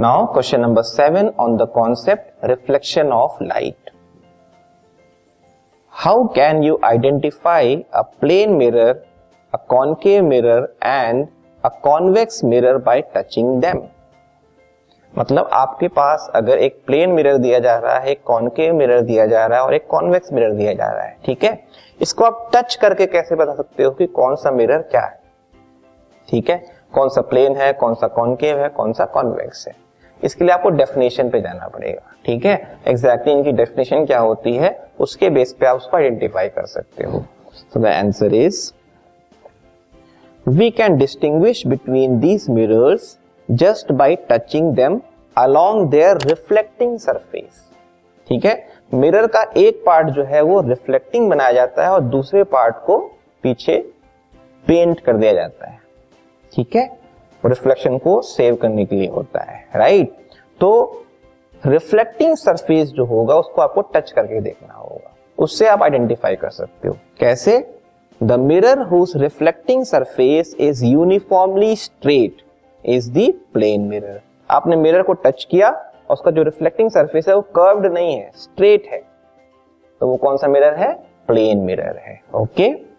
Now question number seven on the concept reflection of light how can you identify a plane mirror a concave mirror and a convex mirror by touching them मतलब आपके पास अगर एक plane mirror दिया जा रहा है concave mirror दिया जा रहा है और एक कॉन्वेक्स मिरर दिया जा रहा है, ठीक है? इसको आप टच करके कैसे बता सकते हो कि कौन सा मिरर क्या है? ठीक है? कौन सा प्लेन है, कौन सा कॉन्केव है, कौन सा कॉन्वेक्स है? इसके लिए आपको डेफिनेशन पे जाना पड़ेगा, ठीक है? एग्जैक्टली इनकी डेफिनेशन क्या होती है, उसके बेस पे आप उसको आइडेंटिफाई कर सकते हो। So the answer is we can distinguish between these mirrors just by touching them along their reflecting surface ठीक है? मिरर का एक पार्ट जो है वो रिफ्लेक्टिंग बनाया जाता है और दूसरे पार्ट को पीछे पेंट कर दिया जाता है, ठीक है? रिफ्लेक्शन को सेव करने के लिए होता है राइट तो रिफ्लेक्टिंग सरफेस जो होगा, उसको आपको टच करके देखना होगा। उससे आप आइडेंटिफाई कर सकते हो। कैसे? The mirror whose reflecting surface is uniformly straight is the plane mirror आपने मिरर को टच किया और उसका जो रिफ्लेक्टिंग सरफेस है, वो कर्व्ड नहीं है स्ट्रेट है। तो वो कौन सा मिरर है? प्लेन मिरर है okay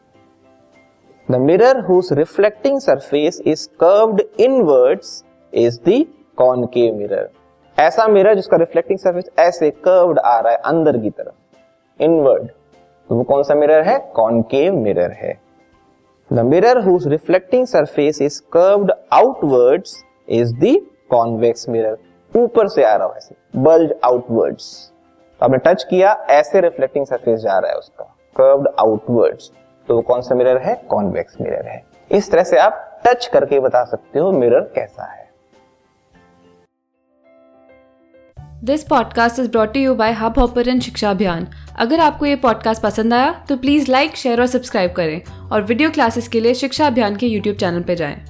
the mirror whose reflecting surface is curved inwards is the concave mirror ऐसा मिरर जिसका रिफ्लेक्टिंग सरफेस ऐसे कर्व्ड आ रहा है अंदर की तरफ़. इनवर्ड तो वो कौन सा मिरर है? कॉनकेव मिरर है. The mirror whose reflecting surface is curved outwards is the convex mirror ऊपर से आ रहा है ऐसे बल्ज आउटवर्ड्स तो आपने टच किया, ऐसे रिफ्लेक्टिंग सरफेस जा रहा है उसका. कर्व्ड आउटवर्ड्स तो वो कौन सा मिरर है? कॉन्वेक्स मिरर है। इस तरह से आप टच करके बता सकते हो मिरर कैसा है। This podcast is brought you by Hubhopper Shiksha Abhiyan अगर आपको ये पॉडकास्ट पसंद आया तो प्लीज़ लाइक शेयर और सब्सक्राइब करें। और वीडियो क्लासेस के लिए शिक्षा अभियान के यूट्यूब चैनल पर जाएँ।